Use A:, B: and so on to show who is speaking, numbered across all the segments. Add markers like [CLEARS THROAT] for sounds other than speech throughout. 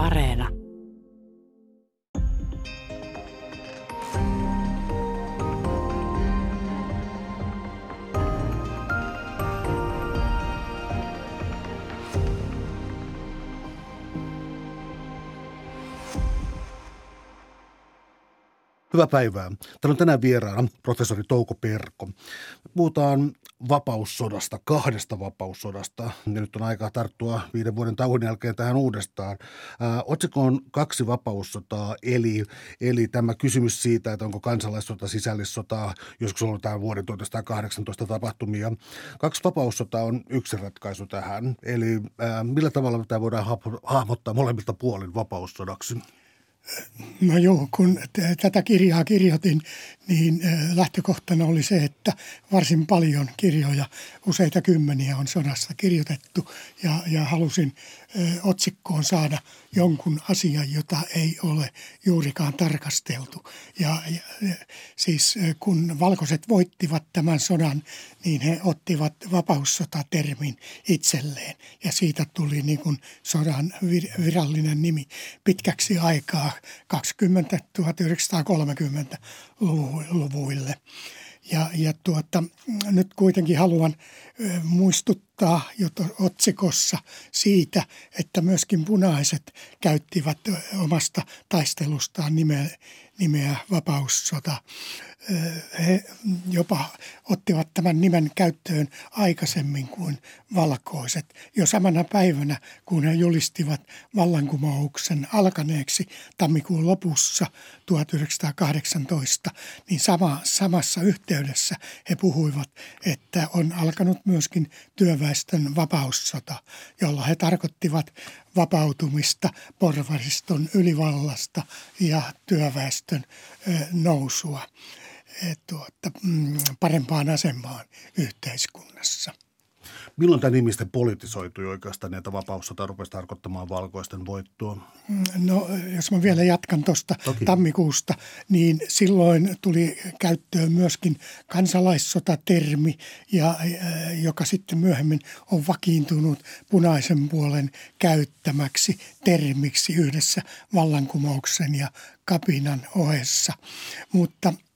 A: Areena.
B: Hyvää päivää. Täällä on tänään vieraana professori Touko Perko. Puhutaan vapaussodasta, kahdesta vapaussodasta. Ja nyt on aika tarttua viiden vuoden tauon jälkeen tähän uudestaan. Ää, otsikko on kaksi vapaussotaa, eli, eli tämä kysymys siitä, että onko kansalaissota, sisällissota, joskus on tämä vuoden 1918 tapahtumia. Kaksi vapaussotaa on yksi ratkaisu tähän. Eli ää, millä tavalla tämä voidaan hahmottaa molemmilta puolin vapaussodaksi?
C: No joo, kun tätä kirjaa kirjoitin, niin lähtökohtana oli se, että varsin paljon kirjoja, useita kymmeniä on sodassa kirjoitettu. Ja, ja halusin otsikkoon saada jonkun asian, jota ei ole juurikaan tarkasteltu. Ja, ja siis kun valkoiset voittivat tämän sodan, niin he ottivat vapaussota-termin itselleen. Ja siitä tuli niin kuin sodan virallinen nimi pitkäksi aikaa 20 1930 luvuille. Ja, ja tuota, nyt kuitenkin haluan muistuttaa jo otsikossa siitä, että myöskin punaiset käyttivät omasta taistelustaan nimeä, nimeä vapaussota he jopa ottivat tämän nimen käyttöön aikaisemmin kuin valkoiset. Jo samana päivänä, kun he julistivat vallankumouksen alkaneeksi tammikuun lopussa 1918, niin sama, samassa yhteydessä he puhuivat, että on alkanut myöskin työväestön vapaussota, jolla he tarkoittivat vapautumista porvariston ylivallasta ja työväestön nousua tuota, mm, parempaan asemaan yhteiskunnassa.
B: Milloin tämä nimi sitten politisoitui oikeastaan, että vapaussota rupesi tarkoittamaan valkoisten voittoa?
C: Mm, no jos mä vielä jatkan tuosta tammikuusta, niin silloin tuli käyttöön myöskin kansalaissotatermi, ja, joka sitten myöhemmin on vakiintunut punaisen puolen käyttämäksi termiksi yhdessä vallankumouksen ja kapinan ohessa. Mutta –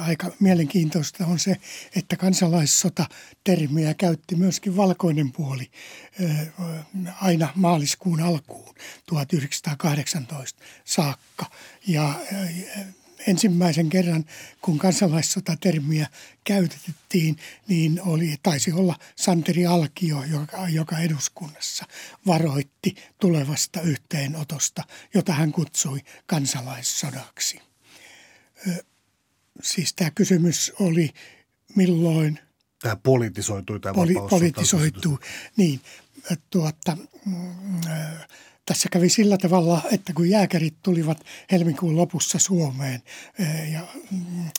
C: aika mielenkiintoista on se, että kansalaissota-termiä käytti myöskin valkoinen puoli aina maaliskuun alkuun 1918 saakka. Ja ensimmäisen kerran, kun kansalaissota-termiä käytettiin, niin oli, taisi olla Santeri Alkio, joka, joka eduskunnassa varoitti tulevasta yhteenotosta, jota hän kutsui kansalaissodaksi siis tämä kysymys oli milloin...
B: Tämä politisoitui tämä
C: poli, Politisoituu, niin. Tuota, mm, tässä kävi sillä tavalla, että kun jääkärit tulivat helmikuun lopussa Suomeen ja mm,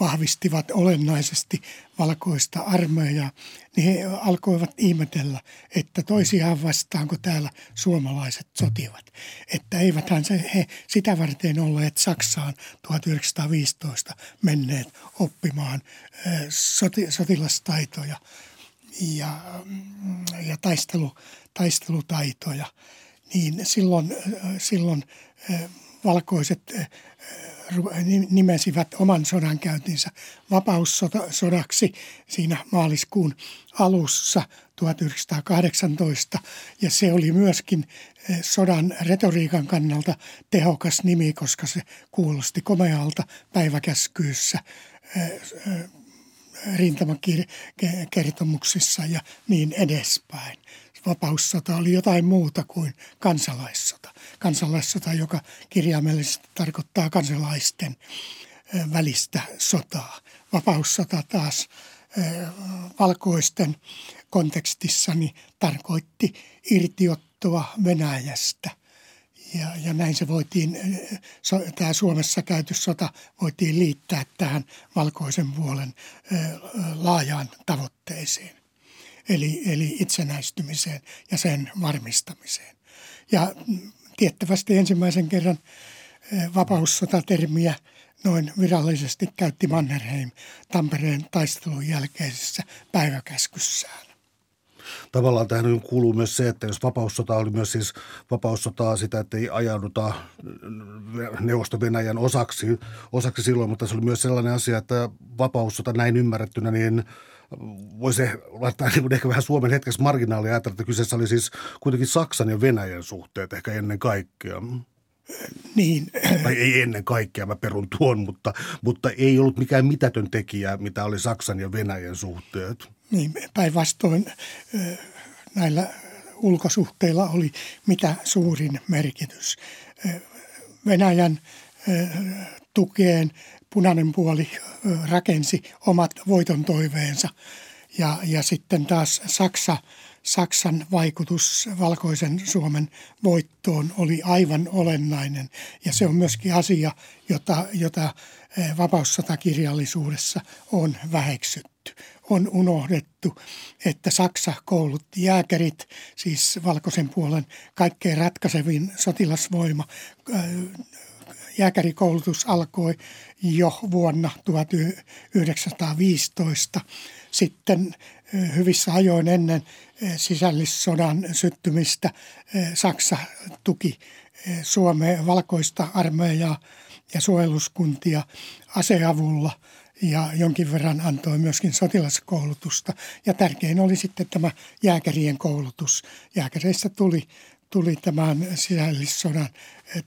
C: vahvistivat olennaisesti valkoista armeijaa, niin he alkoivat ihmetellä, että toisiaan vastaanko täällä suomalaiset sotivat. Että eiväthän se, he sitä varten olleet Saksaan 1915 menneet oppimaan soti, sotilastaitoja ja, ja taistelu, taistelutaitoja. Niin silloin, silloin valkoiset nimesivät oman sodankäyntinsä vapaussodaksi siinä maaliskuun alussa 1918. Ja se oli myöskin eh, sodan retoriikan kannalta tehokas nimi, koska se kuulosti komealta päiväkäskyissä eh, eh, rintamakertomuksissa ja niin edespäin. Vapaussota oli jotain muuta kuin kansalaissota. Kansalaissota, joka kirjaimellisesti tarkoittaa kansalaisten välistä sotaa. Vapaussota taas valkoisten kontekstissa niin tarkoitti irtiottoa Venäjästä. Ja, ja näin se voitiin, so, tämä Suomessa käyty sota voitiin liittää tähän valkoisen puolen laajaan tavoitteeseen eli, eli itsenäistymiseen ja sen varmistamiseen. Ja tiettävästi ensimmäisen kerran eh, vapaussotatermiä noin virallisesti käytti Mannerheim Tampereen taistelun jälkeisessä päiväkäskyssään.
B: Tavallaan tähän kuuluu myös se, että jos vapaussota oli myös siis vapaussotaa sitä, että ei ajauduta Neuvosto-Venäjän osaksi, osaksi silloin, mutta se oli myös sellainen asia, että vapaussota näin ymmärrettynä, niin voisi laittaa niin ehkä vähän Suomen hetkessä marginaalia ajatella, että kyseessä oli siis kuitenkin Saksan ja Venäjän suhteet ehkä ennen kaikkea.
C: Niin.
B: Tai ei ennen kaikkea, mä perun tuon, mutta, mutta ei ollut mikään mitätön tekijä, mitä oli Saksan ja Venäjän suhteet.
C: Niin, päinvastoin näillä ulkosuhteilla oli mitä suurin merkitys. Venäjän tukeen punainen puoli rakensi omat voiton toiveensa ja, ja sitten taas Saksa, Saksan vaikutus valkoisen Suomen voittoon oli aivan olennainen. Ja se on myöskin asia, jota, jota vapaussotakirjallisuudessa on väheksytty. On unohdettu, että Saksa koulutti jääkärit, siis valkoisen puolen kaikkein ratkaisevin sotilasvoima jääkärikoulutus alkoi jo vuonna 1915. Sitten hyvissä ajoin ennen sisällissodan syttymistä Saksa tuki Suomeen valkoista armeijaa ja suojeluskuntia aseavulla ja jonkin verran antoi myöskin sotilaskoulutusta. Ja tärkein oli sitten tämä jääkärien koulutus. Jääkäreistä tuli, tuli tämän sisällissodan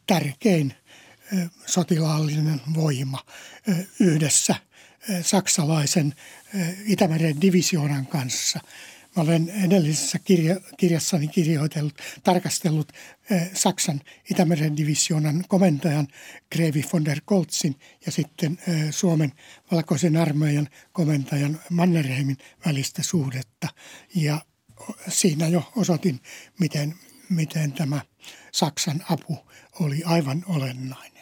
C: tärkein sotilaallinen voima yhdessä saksalaisen Itämeren divisioonan kanssa. Mä olen edellisessä kirja, kirjassani kirjoitellut, tarkastellut Saksan Itämeren divisioonan komentajan Grevi von der Koltzin ja sitten Suomen valkoisen armeijan komentajan Mannerheimin välistä suhdetta. Ja siinä jo osoitin, miten, miten tämä Saksan apu oli aivan olennainen.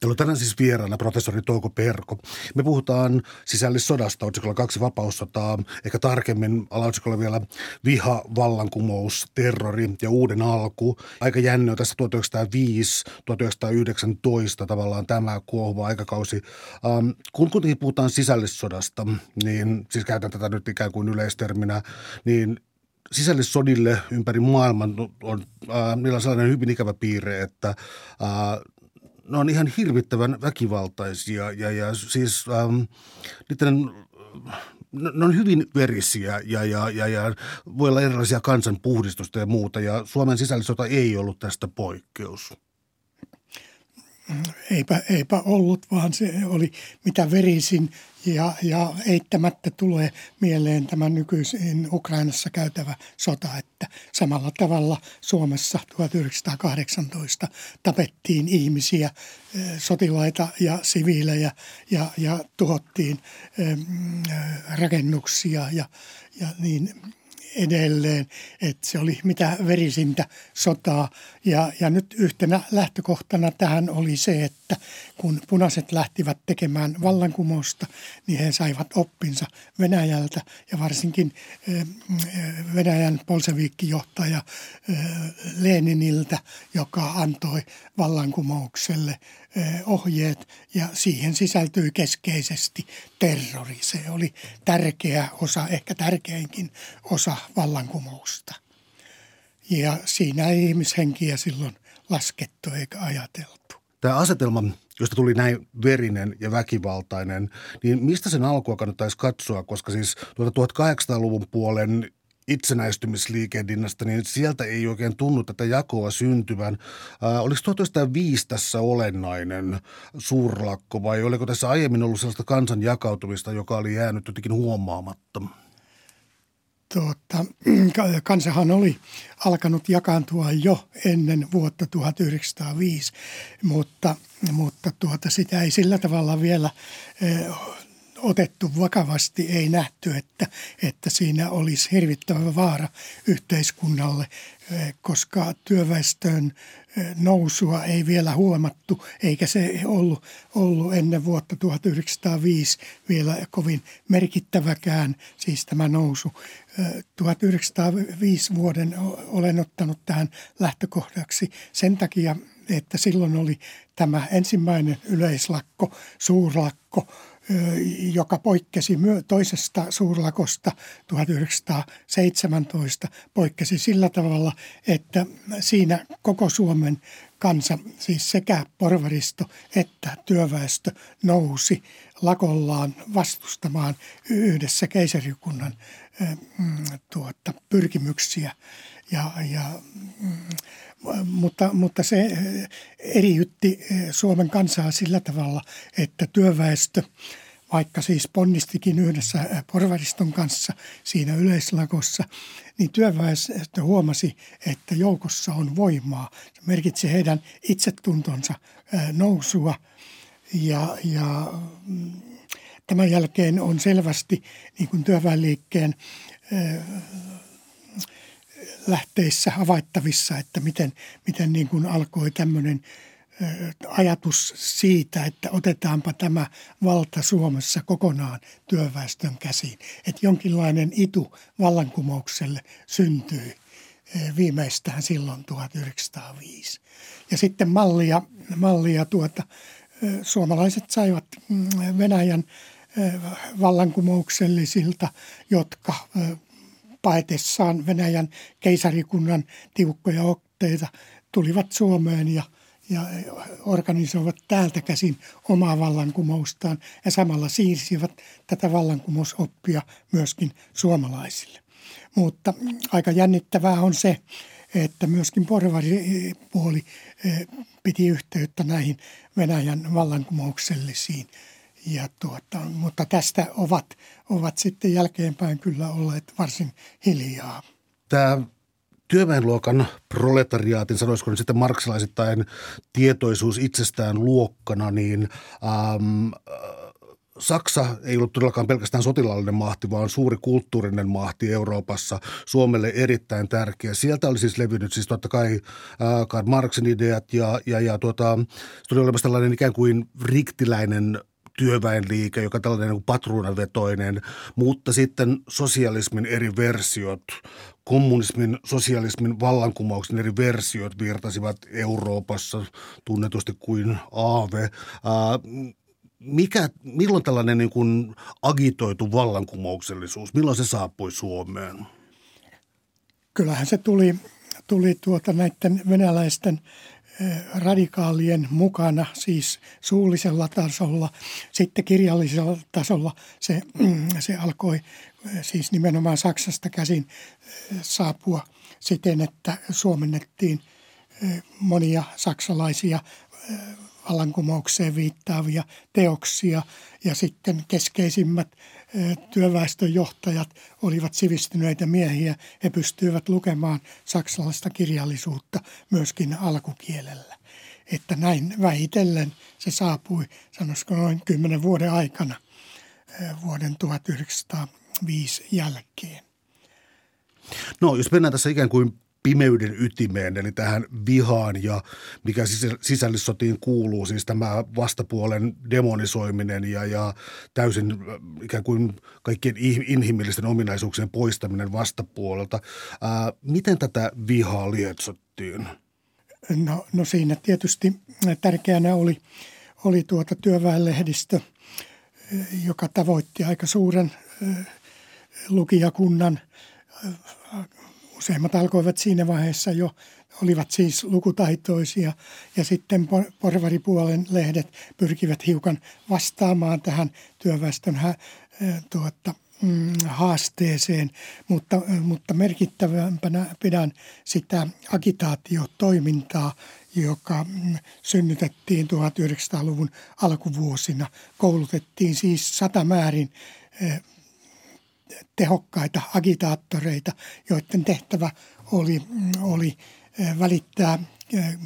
B: Täällä on tänään siis vieraana professori Touko Perko. Me puhutaan sisällissodasta, otsikolla kaksi vapaussotaa, ehkä tarkemmin alaotsikolla vielä viha, vallankumous, terrori ja uuden alku. Aika jännä on tässä 1905-1919 tavallaan tämä kuohuva aikakausi. Ähm, kun kuitenkin puhutaan sisällissodasta, niin siis käytän tätä nyt ikään kuin yleisterminä, niin sisällissodille ympäri maailman on, äh, niillä on sellainen hyvin ikävä piirre, että äh, ne on ihan hirvittävän väkivaltaisia ja, ja siis ähm, niiden ne on hyvin verisiä ja, ja, ja, ja voi olla erilaisia kansanpuhdistusta ja muuta ja Suomen sisällissota ei ollut tästä poikkeus.
C: Eipä, eipä ollut, vaan se oli mitä verisin ja, ja eittämättä tulee mieleen tämä nykyisin Ukrainassa käytävä sota, että samalla tavalla Suomessa 1918 tapettiin ihmisiä, sotilaita ja siviilejä ja, ja tuhottiin rakennuksia ja, ja niin edelleen, että se oli mitä verisintä sotaa. Ja, ja nyt yhtenä lähtökohtana tähän oli se, että kun punaiset lähtivät tekemään vallankumousta, niin he saivat oppinsa Venäjältä ja varsinkin eh, Venäjän polseviikkijohtaja eh, Leniniltä, joka antoi vallankumoukselle ohjeet ja siihen sisältyi keskeisesti terrori. Se oli tärkeä osa, ehkä tärkeinkin osa vallankumousta. Ja siinä ei ihmishenkiä silloin laskettu eikä ajateltu.
B: Tämä asetelma, josta tuli näin verinen ja väkivaltainen, niin mistä sen alkua kannattaisi katsoa, koska siis tuota 1800-luvun puolen itsenäistymisliikehdinnästä, niin sieltä ei oikein tunnu tätä jakoa syntyvän. Äh, oliko 1905 tässä olennainen suurlakko vai oliko tässä aiemmin ollut sellaista kansan jakautumista, joka oli jäänyt jotenkin huomaamatta?
C: tuota, [CLEARS THROAT] kansahan oli alkanut jakaantua jo ennen vuotta 1905, mutta, mutta tuota, sitä ei sillä tavalla vielä eh, otettu vakavasti, ei nähty, että, että siinä olisi hirvittävä vaara yhteiskunnalle, eh, koska työväestön eh, nousua ei vielä huomattu, eikä se ollut, ollut ennen vuotta 1905 vielä kovin merkittäväkään, siis tämä nousu. 1905 eh, vuoden olen ottanut tähän lähtökohdaksi sen takia, että silloin oli tämä ensimmäinen yleislakko, suurlakko, joka poikkesi toisesta suurlakosta 1917, poikkesi sillä tavalla, että siinä koko Suomen kansa, siis sekä porvaristo että työväestö nousi lakollaan vastustamaan yhdessä keisarikunnan mm, tuota, pyrkimyksiä. Ja, ja, mm, mutta, mutta se eriytti Suomen kansaa sillä tavalla, että työväestö – vaikka siis ponnistikin yhdessä porvariston kanssa siinä yleislakossa, niin työväestö huomasi, että joukossa on voimaa. Se merkitsi heidän itsetuntonsa nousua ja, ja mm, tämän jälkeen on selvästi niin kuin työväenliikkeen lähteissä havaittavissa, että miten, miten niin kuin alkoi tämmöinen – ajatus siitä, että otetaanpa tämä valta Suomessa kokonaan työväestön käsiin. Että jonkinlainen itu vallankumoukselle syntyi viimeistään silloin 1905. Ja sitten mallia, mallia tuota, suomalaiset saivat mm, Venäjän vallankumouksellisilta, jotka paetessaan Venäjän keisarikunnan tiukkoja otteita tulivat Suomeen ja – ja organisoivat täältä käsin omaa vallankumoustaan ja samalla siirsivät tätä vallankumousoppia myöskin suomalaisille. Mutta aika jännittävää on se, että myöskin porvaripuoli eh, piti yhteyttä näihin Venäjän vallankumouksellisiin. Ja tuota, mutta tästä ovat, ovat sitten jälkeenpäin kyllä olleet varsin hiljaa.
B: Tämä työväenluokan proletariaatin, sanoisiko nyt sitten marksilaisittain tietoisuus itsestään luokkana, niin ähm, Saksa ei ollut todellakaan pelkästään sotilaallinen mahti, vaan suuri kulttuurinen mahti Euroopassa, Suomelle erittäin tärkeä. Sieltä oli siis levinnyt siis totta kai äh, Karl Marxin ideat ja, ja, ja tuota, tuli olemassa tällainen ikään kuin riktiläinen työväenliike, joka tällainen niin patruunavetoinen, mutta sitten sosialismin eri versiot, kommunismin, sosialismin vallankumouksen eri versiot virtasivat Euroopassa tunnetusti kuin aave. Mikä, milloin tällainen niin kuin agitoitu vallankumouksellisuus, milloin se saapui Suomeen?
C: Kyllähän se tuli, tuli tuota näiden venäläisten – radikaalien mukana, siis suullisella tasolla. Sitten kirjallisella tasolla se, se alkoi siis nimenomaan Saksasta käsin saapua siten, että suomennettiin monia saksalaisia vallankumoukseen viittaavia teoksia ja sitten keskeisimmät työväestön johtajat olivat sivistyneitä miehiä. He pystyivät lukemaan saksalaista kirjallisuutta myöskin alkukielellä. Että näin vähitellen se saapui, sanoisiko noin kymmenen vuoden aikana vuoden 1905 jälkeen.
B: No jos mennään tässä ikään kuin pimeyden ytimeen, eli tähän vihaan ja mikä sisällissotiin kuuluu, siis tämä vastapuolen demonisoiminen ja, ja täysin äh, ikään kuin kaikkien inhimillisten ominaisuuksien poistaminen vastapuolelta. Ää, äh, miten tätä vihaa lietsottiin?
C: No, no siinä tietysti tärkeänä oli, oli tuota työväenlehdistö, joka tavoitti aika suuren lukijakunnan Useimmat alkoivat siinä vaiheessa jo, olivat siis lukutaitoisia ja sitten porvaripuolen lehdet pyrkivät hiukan vastaamaan tähän työväestön hä, tuota, mm, haasteeseen, mutta, mutta merkittävämpänä pidän sitä agitaatiotoimintaa, joka mm, synnytettiin 1900-luvun alkuvuosina. Koulutettiin siis satamäärin tehokkaita agitaattoreita, joiden tehtävä oli, oli eh, välittää eh,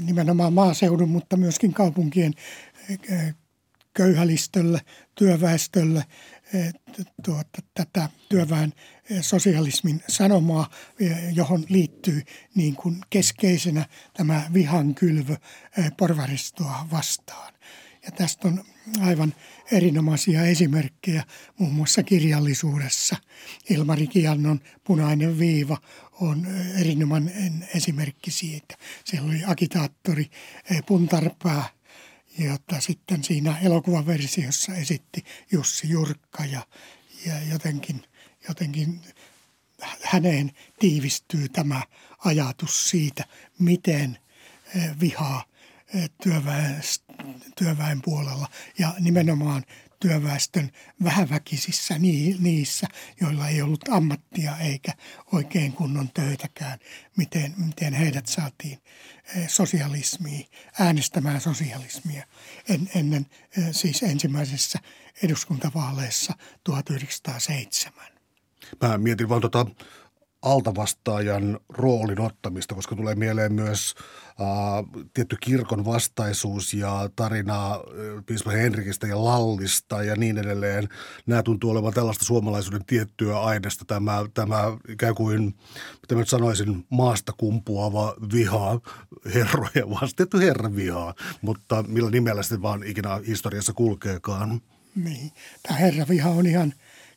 C: nimenomaan maaseudun, mutta myöskin kaupunkien eh, köyhälistölle, työväestölle tuota, tätä työväen sosialismin sanomaa, johon liittyy niin kuin keskeisenä tämä vihankylvö porvaristoa vastaan. Ja tästä on aivan erinomaisia esimerkkejä muun muassa kirjallisuudessa. Ilmari Kiannon Punainen viiva on erinomainen esimerkki siitä. Siellä oli agitaattori Puntarpää, jota sitten siinä elokuvaversiossa esitti Jussi Jurkka ja, ja jotenkin, jotenkin häneen tiivistyy tämä ajatus siitä, miten vihaa työväen, työväen puolella ja nimenomaan työväestön vähäväkisissä niissä, joilla ei ollut ammattia eikä oikein kunnon töitäkään, miten, miten heidät saatiin sosialismiin, äänestämään sosialismia en, ennen siis ensimmäisessä eduskuntavaaleissa 1907.
B: Mä mietin vaan tota altavastaajan roolin ottamista, koska tulee mieleen myös äh, tietty kirkon vastaisuus ja tarina äh, piispa Henrikistä ja Lallista ja niin edelleen. Nämä tuntuu olevan tällaista suomalaisuuden tiettyä aineesta, tämä, tämä ikään kuin, mitä nyt sanoisin, maasta kumpuava viha herroja vastaan, herran vihaa, mutta millä nimellä se vaan ikinä historiassa kulkeekaan.
C: Niin, tämä herraviha on ihan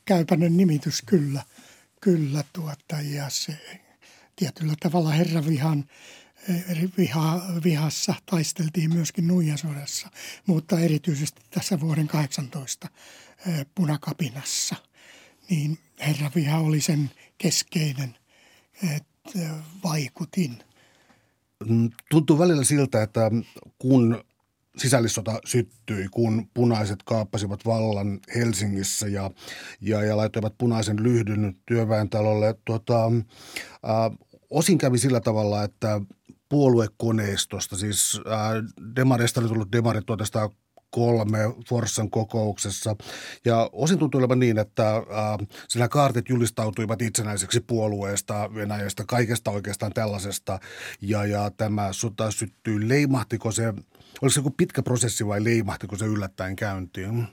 C: käypäinen nimitys kyllä – kyllä tuota, ja se tietyllä tavalla herravihan viha, vihassa taisteltiin myöskin Nuijasodassa, mutta erityisesti tässä vuoden 18 punakapinassa, niin herraviha oli sen keskeinen vaikutin.
B: Mm, tuntuu välillä siltä, että kun sisällissota syttyi, kun punaiset kaappasivat vallan Helsingissä ja, ja, ja laittoivat punaisen lyhdyn työväentalolle. Tuota, äh, osin kävi sillä tavalla, että puoluekoneistosta, siis äh, demareista oli tullut demarit kolme Forssan kokouksessa. Ja osin tuntui olevan niin, että äh, siinä kaartit julistautuivat itsenäiseksi puolueesta, Venäjästä, kaikesta oikeastaan tällaisesta. Ja, ja tämä sota syttyi. Leimahtiko se, oliko se joku pitkä prosessi vai leimahtiko se yllättäen käyntiin?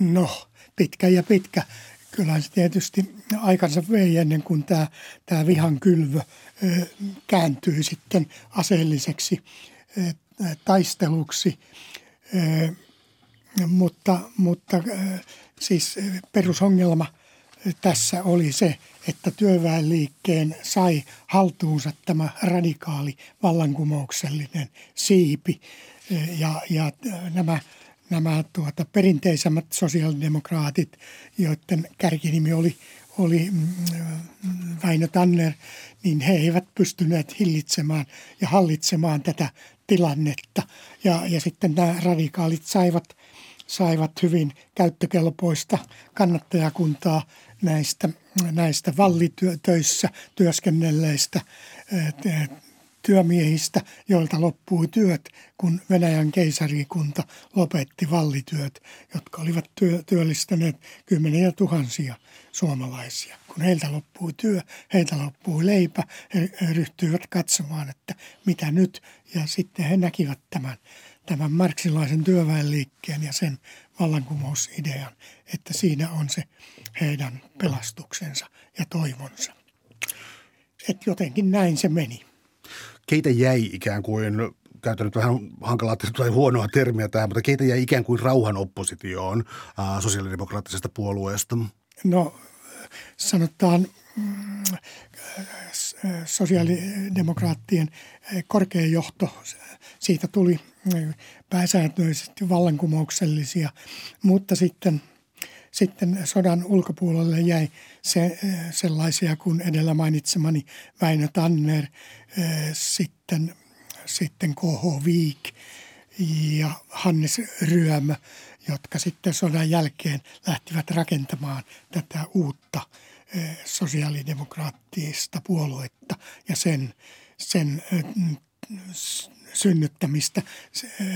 C: No, pitkä ja pitkä. Kyllä se tietysti aikansa vei ennen kuin tämä, tämä vihan kylvö kääntyi sitten aseelliseksi taisteluksi. Mutta, mutta siis perusongelma tässä oli se, että työväenliikkeen sai haltuunsa tämä radikaali vallankumouksellinen siipi ja, ja nämä, nämä tuota, perinteisemmät sosiaalidemokraatit, joiden kärkinimi oli, oli mm, Väinö Tanner, niin he eivät pystyneet hillitsemään ja hallitsemaan tätä tilannetta. Ja, ja sitten nämä radikaalit saivat, saivat hyvin käyttökelpoista kannattajakuntaa näistä, näistä vallitöissä työskennelleistä työmiehistä, joilta loppui työt, kun Venäjän keisarikunta lopetti vallityöt, jotka olivat työ, työllistäneet kymmeniä tuhansia suomalaisia. Kun heiltä loppui työ, heiltä loppui leipä, he ryhtyivät katsomaan, että mitä nyt. Ja sitten he näkivät tämän, tämän marksilaisen työväenliikkeen ja sen vallankumousidean, että siinä on se heidän pelastuksensa ja toivonsa. Että jotenkin näin se meni
B: keitä jäi ikään kuin, käytän nyt vähän hankalaa tai huonoa termiä tähän, mutta keitä jäi ikään kuin rauhan oppositioon ää, sosiaalidemokraattisesta puolueesta?
C: No sanotaan mm, sosiaalidemokraattien korkea johto, siitä tuli pääsääntöisesti vallankumouksellisia, mutta sitten – sitten sodan ulkopuolelle jäi se, sellaisia kuin edellä mainitsemani Väinö Tanner, sitten, sitten K.H. Viik ja Hannes Ryömö, jotka sitten sodan jälkeen lähtivät rakentamaan tätä uutta sosiaalidemokraattista puoluetta ja sen, sen synnyttämistä,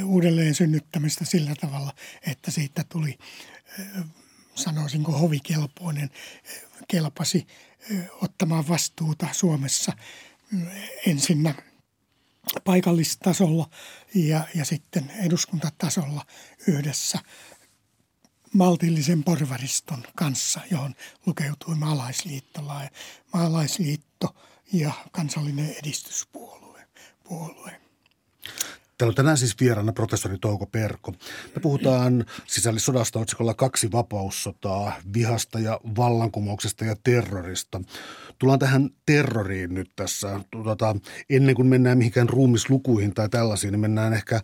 C: uudelleen synnyttämistä sillä tavalla, että siitä tuli sanoisinko hovikelpoinen, kelpasi ottamaan vastuuta Suomessa ensinnä paikallistasolla ja, ja sitten eduskuntatasolla yhdessä maltillisen porvariston kanssa, johon lukeutui maalaisliitto, ja kansallinen edistyspuolue. Puolue.
B: Täällä on tänään siis vieraana professori Touko Perko. Me puhutaan sisällissodasta otsikolla kaksi vapaussotaa, vihasta ja vallankumouksesta ja terrorista. Tullaan tähän terroriin nyt tässä. Tuota, ennen kuin mennään mihinkään ruumislukuihin tai tällaisiin, niin mennään ehkä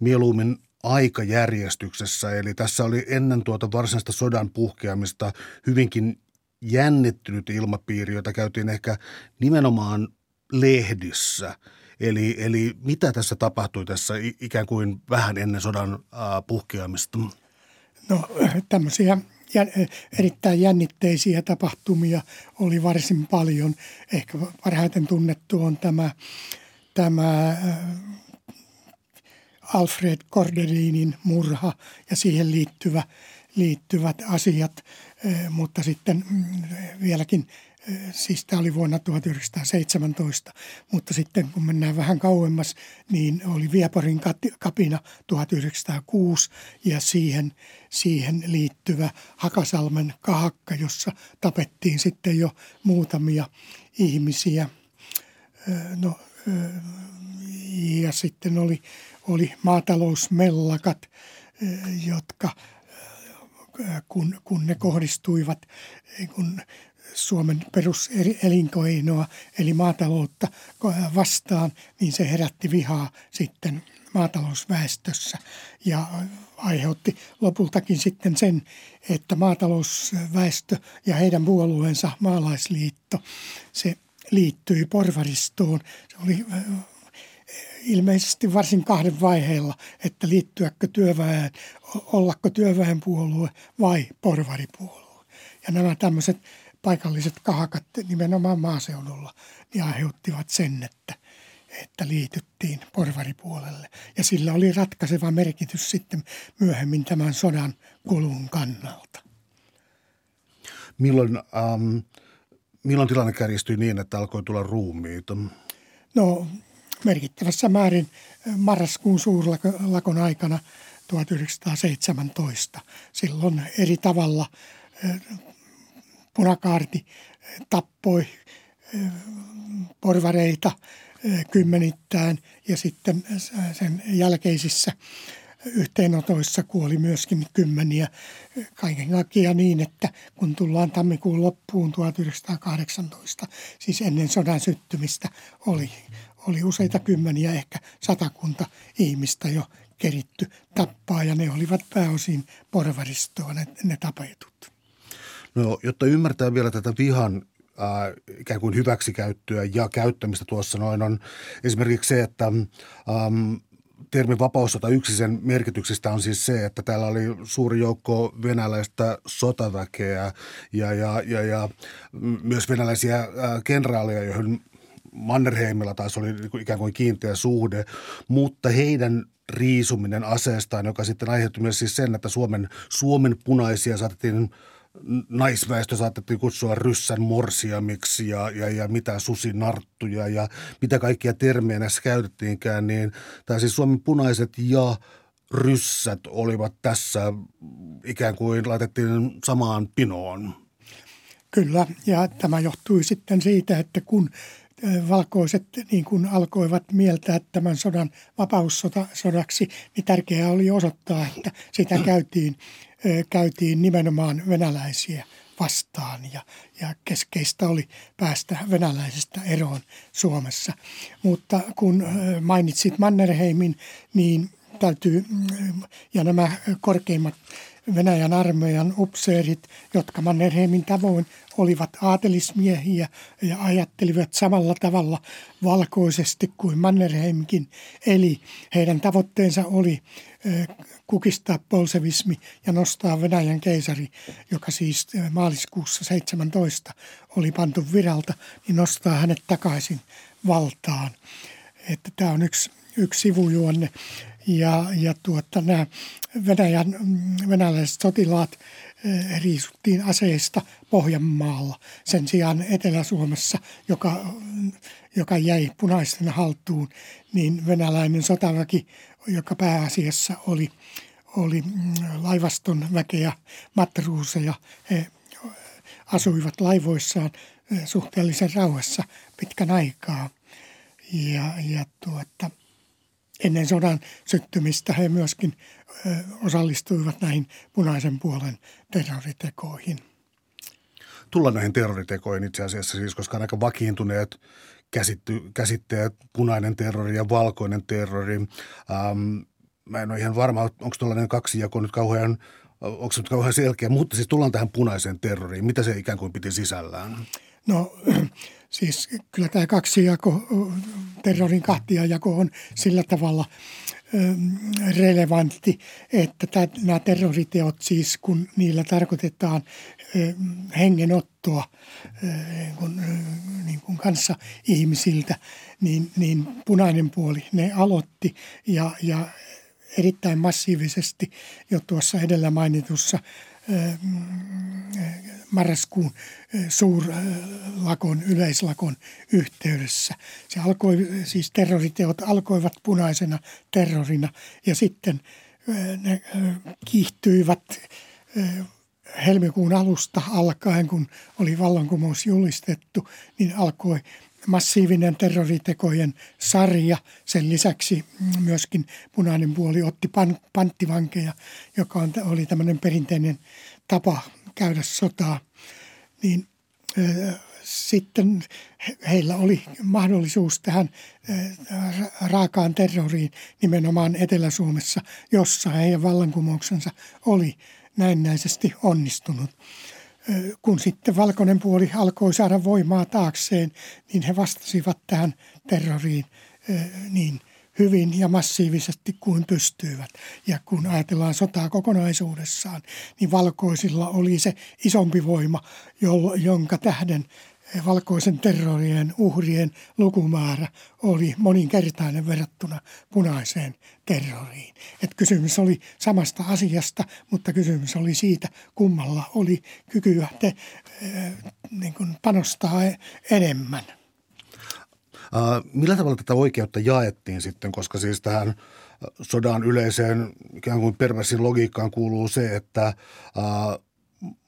B: mieluummin aikajärjestyksessä. Eli tässä oli ennen tuota varsinaista sodan puhkeamista hyvinkin jännittynyt ilmapiiri, jota käytiin ehkä nimenomaan lehdissä. Eli, eli mitä tässä tapahtui tässä ikään kuin vähän ennen sodan puhkeamista?
C: No tämmöisiä erittäin jännitteisiä tapahtumia oli varsin paljon. Ehkä parhaiten tunnettu on tämä, tämä Alfred Cordelinin murha ja siihen liittyvä, liittyvät asiat, mutta sitten mm, vieläkin siis tämä oli vuonna 1917, mutta sitten kun mennään vähän kauemmas, niin oli Vieporin kapina 1906 ja siihen, siihen liittyvä Hakasalmen kahakka, jossa tapettiin sitten jo muutamia ihmisiä. No, ja sitten oli, oli maatalousmellakat, jotka kun, kun ne kohdistuivat kun Suomen peruselinkeinoa eli maataloutta vastaan, niin se herätti vihaa sitten maatalousväestössä ja aiheutti lopultakin sitten sen, että maatalousväestö ja heidän puolueensa maalaisliitto, se liittyi porvaristoon. Se oli ilmeisesti varsin kahden vaiheella, että liittyäkö työväen, ollako työväenpuolue vai porvaripuolue. Ja nämä tämmöiset paikalliset kahakat nimenomaan maaseudulla niin aiheuttivat sen, että, että liityttiin porvaripuolelle. Ja sillä oli ratkaiseva merkitys sitten myöhemmin tämän sodan kulun kannalta.
B: Milloin, ähm, milloin tilanne kärjistyi niin, että alkoi tulla ruumiita?
C: No merkittävässä määrin marraskuun suurlakon aikana 1917. Silloin eri tavalla punakaarti tappoi porvareita kymmenittäin ja sitten sen jälkeisissä yhteenotoissa kuoli myöskin kymmeniä. Kaiken kaikkiaan niin, että kun tullaan tammikuun loppuun 1918, siis ennen sodan syttymistä, oli, oli useita kymmeniä, ehkä satakunta ihmistä jo keritty tappaa ja ne olivat pääosin porvaristoa ne, ne tapetut.
B: No, jotta ymmärtää vielä tätä vihan äh, ikään kuin hyväksikäyttöä ja käyttämistä tuossa noin on esimerkiksi se, että ähm, termi vapaussota yksi sen merkityksistä on siis se, että täällä oli suuri joukko venäläistä sotaväkeä ja, ja, ja, ja myös venäläisiä äh, kenraaleja, joihin Mannerheimilla taas oli niinku ikään kuin kiinteä suhde, mutta heidän riisuminen aseestaan, joka sitten aiheutti myös siis sen, että Suomen, Suomen punaisia saatettiin – naisväestö saatettiin kutsua ryssän morsiamiksi ja, ja, ja mitä susinarttuja ja mitä kaikkia termejä näissä käytettiinkään, niin tämä siis Suomen punaiset ja ryssät olivat tässä ikään kuin laitettiin samaan pinoon.
C: Kyllä, ja tämä johtui sitten siitä, että kun valkoiset niin kuin alkoivat mieltää tämän sodan vapaussodaksi, niin tärkeää oli osoittaa, että sitä käytiin käytiin nimenomaan venäläisiä vastaan ja, ja keskeistä oli päästä venäläisistä eroon Suomessa. Mutta kun mainitsit Mannerheimin, niin täytyy, ja nämä korkeimmat Venäjän armeijan upseerit, jotka Mannerheimin tavoin olivat aatelismiehiä ja ajattelivat samalla tavalla valkoisesti kuin Mannerheimkin. Eli heidän tavoitteensa oli kukistaa bolsevismi ja nostaa Venäjän keisari, joka siis maaliskuussa 17 oli pantu viralta, niin nostaa hänet takaisin valtaan. Että tämä on yksi, yksi sivujuonne. Ja, ja tuota, nämä Venäjän, venäläiset sotilaat riisuttiin aseista Pohjanmaalla. Sen sijaan Etelä-Suomessa, joka, joka jäi punaisten haltuun, niin venäläinen sotaväki, joka pääasiassa oli, oli mm, laivaston väkeä, matruuseja, he asuivat laivoissaan suhteellisen rauhassa pitkän aikaa. Ja, ja tuota, ennen sodan syttymistä he myöskin osallistuivat näihin punaisen puolen terroritekoihin.
B: Tullaan näihin terroritekoihin itse asiassa siis, koska on aika vakiintuneet käsitty, käsitteet punainen terrori ja valkoinen terrori. Ähm, mä en ole ihan varma, onko tuollainen kaksijako nyt kauhean, onko se nyt kauhean selkeä, mutta siis tullaan tähän punaiseen terroriin. Mitä se ikään kuin piti sisällään?
C: No siis kyllä tämä kaksijako, terrorin kahtiajako on sillä tavalla relevantti, että nämä terroriteot siis, kun niillä tarkoitetaan hengenottoa kun, niin kuin kanssa ihmisiltä, niin, niin punainen puoli ne aloitti ja, ja erittäin massiivisesti jo tuossa edellä mainitussa marraskuun suurlakon, yleislakon yhteydessä. Se alkoi, siis terroriteot alkoivat punaisena terrorina ja sitten ne kiihtyivät helmikuun alusta alkaen, kun oli vallankumous julistettu, niin alkoi massiivinen terroritekojen sarja. Sen lisäksi myöskin punainen puoli otti pan, panttivankeja, joka on, oli tämmöinen perinteinen tapa käydä sotaa. Niin sitten heillä oli mahdollisuus tähän raakaan terroriin nimenomaan Etelä-Suomessa, jossa heidän vallankumouksensa oli näennäisesti onnistunut kun sitten valkoinen puoli alkoi saada voimaa taakseen, niin he vastasivat tähän terroriin niin hyvin ja massiivisesti kuin pystyivät. Ja kun ajatellaan sotaa kokonaisuudessaan, niin valkoisilla oli se isompi voima, jonka tähden valkoisen terrorien uhrien lukumäärä oli moninkertainen verrattuna punaiseen terroriin. Et kysymys oli samasta asiasta, mutta kysymys oli siitä, kummalla oli kykyä te, äh, niin panostaa enemmän.
B: Uh, millä tavalla tätä oikeutta jaettiin sitten, koska siis tähän sodan yleiseen ikään kuin perversin logiikkaan kuuluu se, että uh,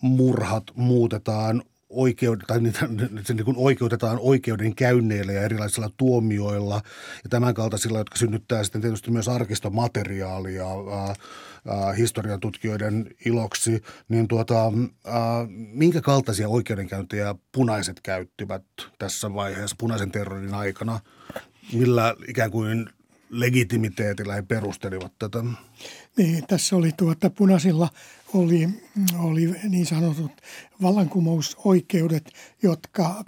B: murhat muutetaan oikeud- tai niitä, [LAUGHS] se niin kuin oikeutetaan oikeudenkäynneillä ja erilaisilla tuomioilla ja tämän kaltaisilla, jotka synnyttää sitten tietysti myös arkistomateriaalia ää, historian tutkijoiden iloksi, niin tuota, ää, minkä kaltaisia oikeudenkäyntejä punaiset käyttivät tässä vaiheessa punaisen terrorin aikana? Millä ikään kuin legitimiteetillä he perustelivat tätä?
C: Niin, tässä oli tuota, punaisilla oli, oli niin sanotut vallankumousoikeudet, jotka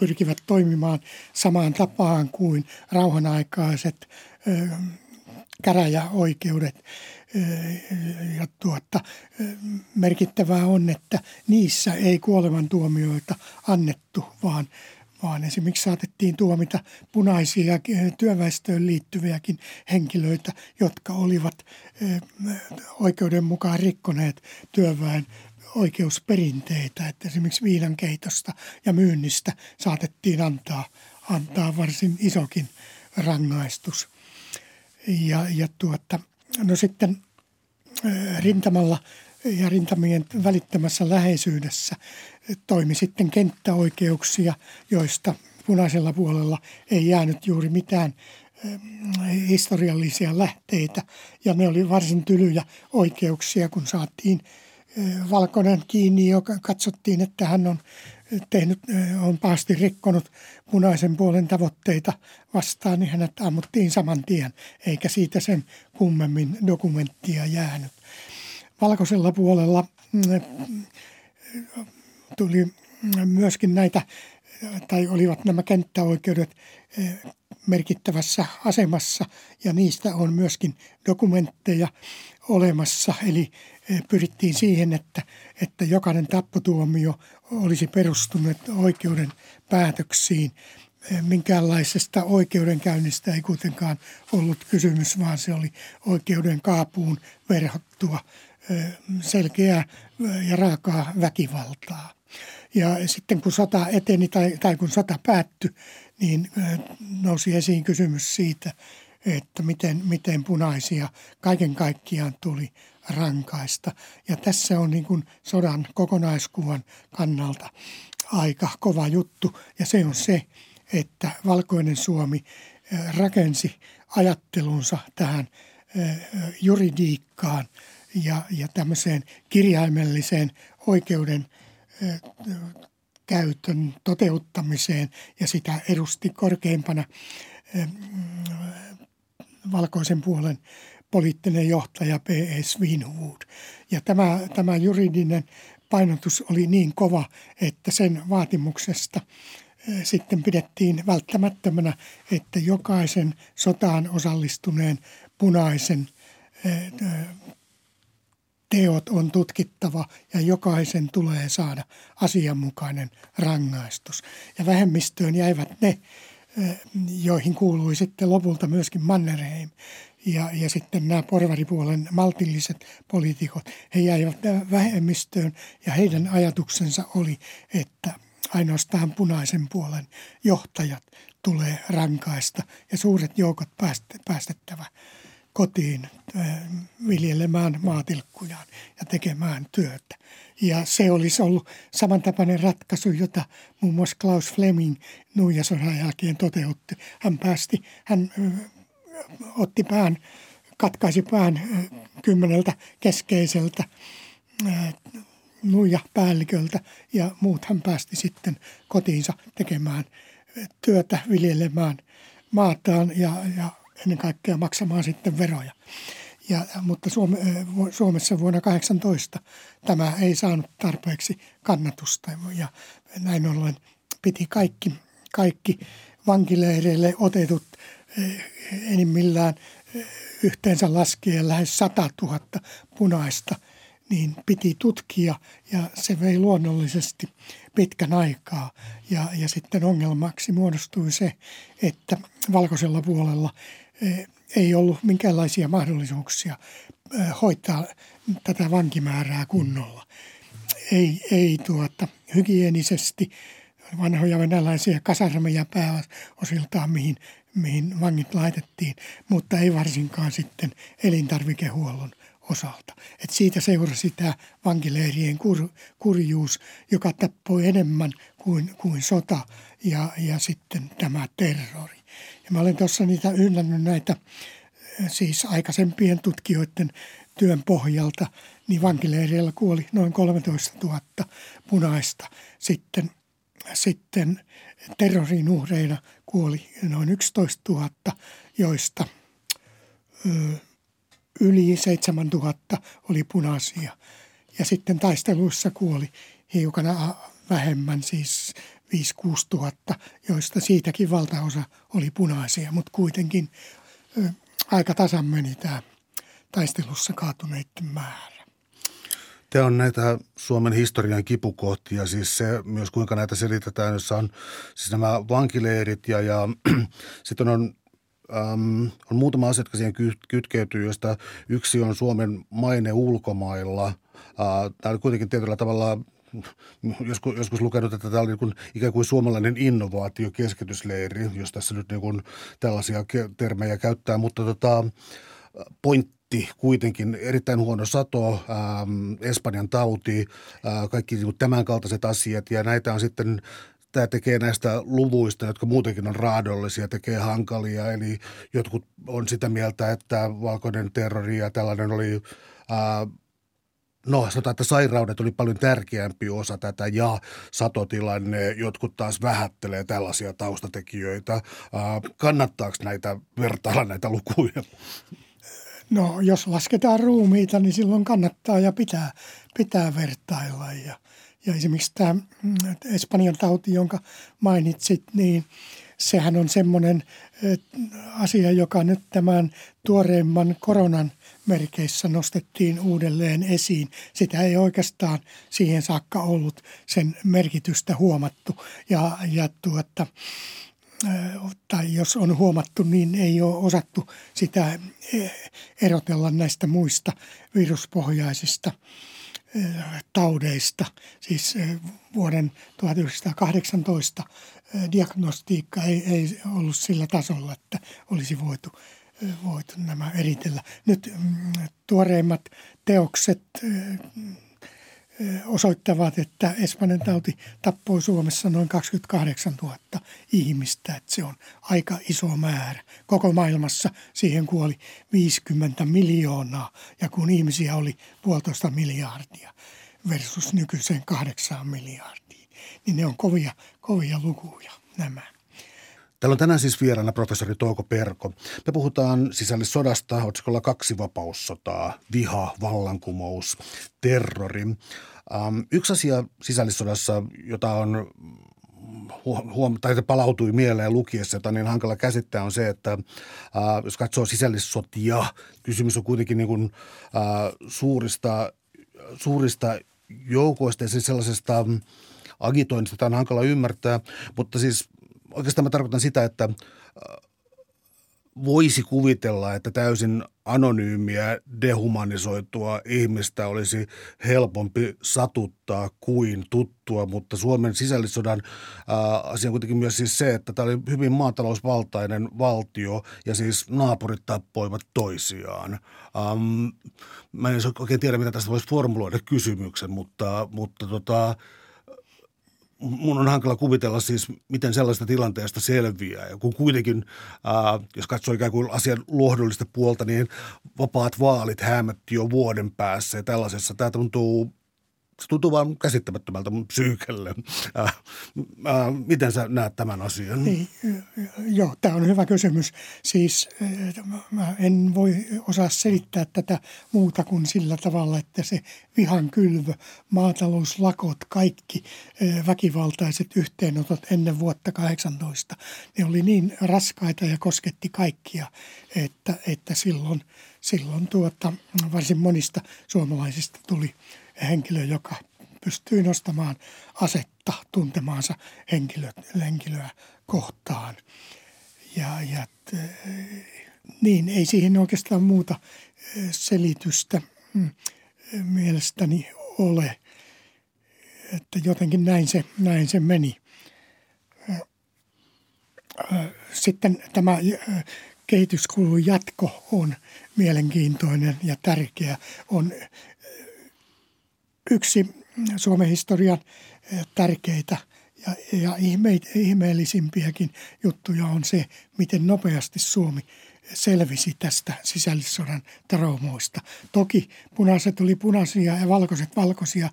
C: pyrkivät toimimaan samaan tapaan kuin rauhanaikaiset ö, käräjäoikeudet. Ja tuota, merkittävää on, että niissä ei kuolemantuomioita annettu, vaan vaan esimerkiksi saatettiin tuomita punaisia työväestöön liittyviäkin henkilöitä, jotka olivat eh, oikeuden mukaan rikkoneet työväen oikeusperinteitä. Että esimerkiksi viinankeitosta ja myynnistä saatettiin antaa, antaa varsin isokin rangaistus. Ja, ja tuota, no sitten eh, rintamalla ja rintamien välittömässä läheisyydessä toimi sitten kenttäoikeuksia, joista punaisella puolella ei jäänyt juuri mitään eh, historiallisia lähteitä. Ja ne oli varsin tylyjä oikeuksia, kun saatiin valkoinen kiinni, joka katsottiin, että hän on tehnyt, eh, on pahasti rikkonut punaisen puolen tavoitteita vastaan, niin hänet ammuttiin saman tien, eikä siitä sen kummemmin dokumenttia jäänyt. Valkoisella puolella mm, tuli myöskin näitä, tai olivat nämä kenttäoikeudet merkittävässä asemassa ja niistä on myöskin dokumentteja olemassa. Eli eh, pyrittiin siihen, että, että jokainen tappotuomio olisi perustunut oikeuden päätöksiin. Eh, minkäänlaisesta oikeudenkäynnistä ei kuitenkaan ollut kysymys, vaan se oli oikeuden kaapuun verhottua selkeää ja raakaa väkivaltaa. Ja sitten kun sota eteni tai, tai kun sota päättyi, niin nousi esiin kysymys siitä, että miten, miten punaisia kaiken kaikkiaan tuli rankaista. Ja tässä on niin kuin sodan kokonaiskuvan kannalta aika kova juttu ja se on se, että valkoinen Suomi rakensi ajattelunsa tähän juridiikkaan ja, ja tämmöiseen kirjaimelliseen oikeuden käytön toteuttamiseen ja sitä edusti korkeimpana valkoisen puolen poliittinen johtaja P.S. Winwood. Ja tämä, tämä juridinen painotus oli niin kova, että sen vaatimuksesta sitten pidettiin välttämättömänä, että jokaisen sotaan osallistuneen punaisen teot on tutkittava ja jokaisen tulee saada asianmukainen rangaistus. Ja vähemmistöön jäivät ne, joihin kuului sitten lopulta myöskin Mannerheim ja, ja sitten nämä porvaripuolen maltilliset poliitikot, he jäivät vähemmistöön ja heidän ajatuksensa oli, että ainoastaan punaisen puolen johtajat tulee rankaista ja suuret joukot päästettävä kotiin viljelemään maatilkkujaan ja tekemään työtä. Ja se olisi ollut samantapainen ratkaisu, jota muun muassa Klaus Fleming nuijasodan jälkeen toteutti. Hän päästi, hän otti pään, katkaisi pään kymmeneltä keskeiseltä nuija päälliköltä ja muut hän päästi sitten kotiinsa tekemään työtä, viljelemään maataan ja, ja ennen kaikkea maksamaan sitten veroja. Ja, mutta Suome, Suomessa vuonna 18 tämä ei saanut tarpeeksi kannatusta ja näin ollen piti kaikki, kaikki vankileireille otetut enimmillään yhteensä laskien lähes 100 000 punaista, niin piti tutkia ja se vei luonnollisesti pitkän aikaa. Ja, ja sitten ongelmaksi muodostui se, että valkoisella puolella ei ollut minkäänlaisia mahdollisuuksia hoitaa tätä vankimäärää kunnolla. Ei, ei tuota, hygienisesti vanhoja venäläisiä kasarmeja pääosiltaan, mihin, mihin vangit laitettiin, mutta ei varsinkaan sitten elintarvikehuollon osalta. Et siitä seurasi tämä vankileirien kur, kurjuus, joka tappoi enemmän kuin, kuin sota ja, ja sitten tämä terrori. Ja mä olen tuossa niitä ynnännyt näitä siis aikaisempien tutkijoiden työn pohjalta, niin vankileireillä kuoli noin 13 000 punaista. Sitten, sitten terrorin uhreina kuoli noin 11 000, joista ö, yli 7 000 oli punaisia. Ja sitten taisteluissa kuoli hiukan vähemmän, siis 5-6 000, joista siitäkin valtaosa oli punaisia, mutta kuitenkin ö, aika tasan meni tämä taistelussa kaatuneiden määrä.
B: Tämä on näitä Suomen historian kipukohtia, siis se myös kuinka näitä selitetään, jossa on siis nämä vankileirit ja, ja [CLEARS THROAT] sitten on äm, on muutama asia, jotka siihen kytkeytyy, joista yksi on Suomen maine ulkomailla. Äh, tämä on kuitenkin tietyllä tavalla joskus, joskus lukenut, että tämä oli niin kuin, ikään kuin suomalainen innovaatiokeskitysleiri, jos tässä nyt niin kuin tällaisia termejä käyttää, mutta tota, pointti kuitenkin erittäin huono sato, ähm, Espanjan tauti, äh, kaikki niin kuin tämän kaltaiset asiat ja näitä on sitten tämä tekee näistä luvuista, jotka muutenkin on raadollisia, tekee hankalia. Eli jotkut on sitä mieltä, että valkoinen terrori ja tällainen oli ää, No sanotaan, että sairaudet oli paljon tärkeämpi osa tätä ja satotilanne, jotkut taas vähättelee tällaisia taustatekijöitä. Kannattaako näitä vertailla näitä lukuja?
C: No jos lasketaan ruumiita, niin silloin kannattaa ja pitää, pitää vertailla. Ja, ja esimerkiksi tämä mm, Espanjan tauti, jonka mainitsit, niin sehän on semmoinen asia, joka nyt tämän tuoreimman koronan merkeissä nostettiin uudelleen esiin. Sitä ei oikeastaan siihen saakka ollut sen merkitystä huomattu. Ja, ja tuota, tai jos on huomattu, niin ei ole osattu sitä erotella näistä muista viruspohjaisista taudeista. Siis vuoden 1918 diagnostiikka ei, ei ollut sillä tasolla, että olisi voitu voitu nämä eritellä. Nyt mm, tuoreimmat teokset osoittavat, että Espanjan tauti tappoi Suomessa noin 28 000 ihmistä. Että se on aika iso määrä. Koko maailmassa siihen kuoli 50 miljoonaa ja kun ihmisiä oli puolitoista miljardia versus nykyiseen kahdeksaan miljardiin, niin ne on kovia, kovia lukuja nämä.
B: Täällä on tänään siis vieraana professori Touko Perko. Me puhutaan sisällissodasta otsikolla kaksi vapaussotaa, viha, vallankumous, terrori. Ähm, yksi asia sisällissodassa, jota on huom- tai palautui mieleen lukiessa, jota niin hankala käsittää, on se, että äh, jos katsoo sisällissotia, kysymys on kuitenkin niin kuin, äh, suurista, suurista joukoista ja siis sellaisesta agitoinnista, jota on hankala ymmärtää, mutta siis oikeastaan mä tarkoitan sitä, että äh, voisi kuvitella, että täysin anonyymiä, dehumanisoitua ihmistä olisi helpompi satuttaa kuin tuttua, mutta Suomen sisällissodan äh, asia on kuitenkin myös siis se, että tämä oli hyvin maatalousvaltainen valtio ja siis naapurit tappoivat toisiaan. Ähm, mä en oikein tiedä, mitä tästä voisi formuloida kysymyksen, mutta, mutta tota, mun on hankala kuvitella siis, miten sellaista tilanteesta selviää. Ja kun kuitenkin, ää, jos katsoo ikään kuin asian lohdollista puolta, niin vapaat vaalit häämätti jo vuoden päässä ja tällaisessa. Tämä tuntuu se tuntuu vaan käsittämättömältä mun psyykelle. Äh, äh, miten sä näet tämän asian?
C: Niin, joo, tämä on hyvä kysymys. Siis äh, mä en voi osaa selittää tätä muuta kuin sillä tavalla, että se vihan kylvö, maatalouslakot, kaikki äh, väkivaltaiset yhteenotot ennen vuotta 18, ne oli niin raskaita ja kosketti kaikkia, että, että silloin, silloin tuota, varsin monista suomalaisista tuli – henkilö, joka pystyy nostamaan asetta tuntemaansa henkilö, henkilöä kohtaan. Ja, ja niin, ei siihen oikeastaan muuta selitystä mm, mielestäni ole. Että jotenkin näin se, näin se meni. Sitten tämä kehityskulun jatko on mielenkiintoinen ja tärkeä. On yksi Suomen historian eh, tärkeitä ja, ja ihme, ihmeellisimpiäkin juttuja on se, miten nopeasti Suomi selvisi tästä sisällissodan traumoista. Toki punaiset oli punaisia ja valkoiset valkoisia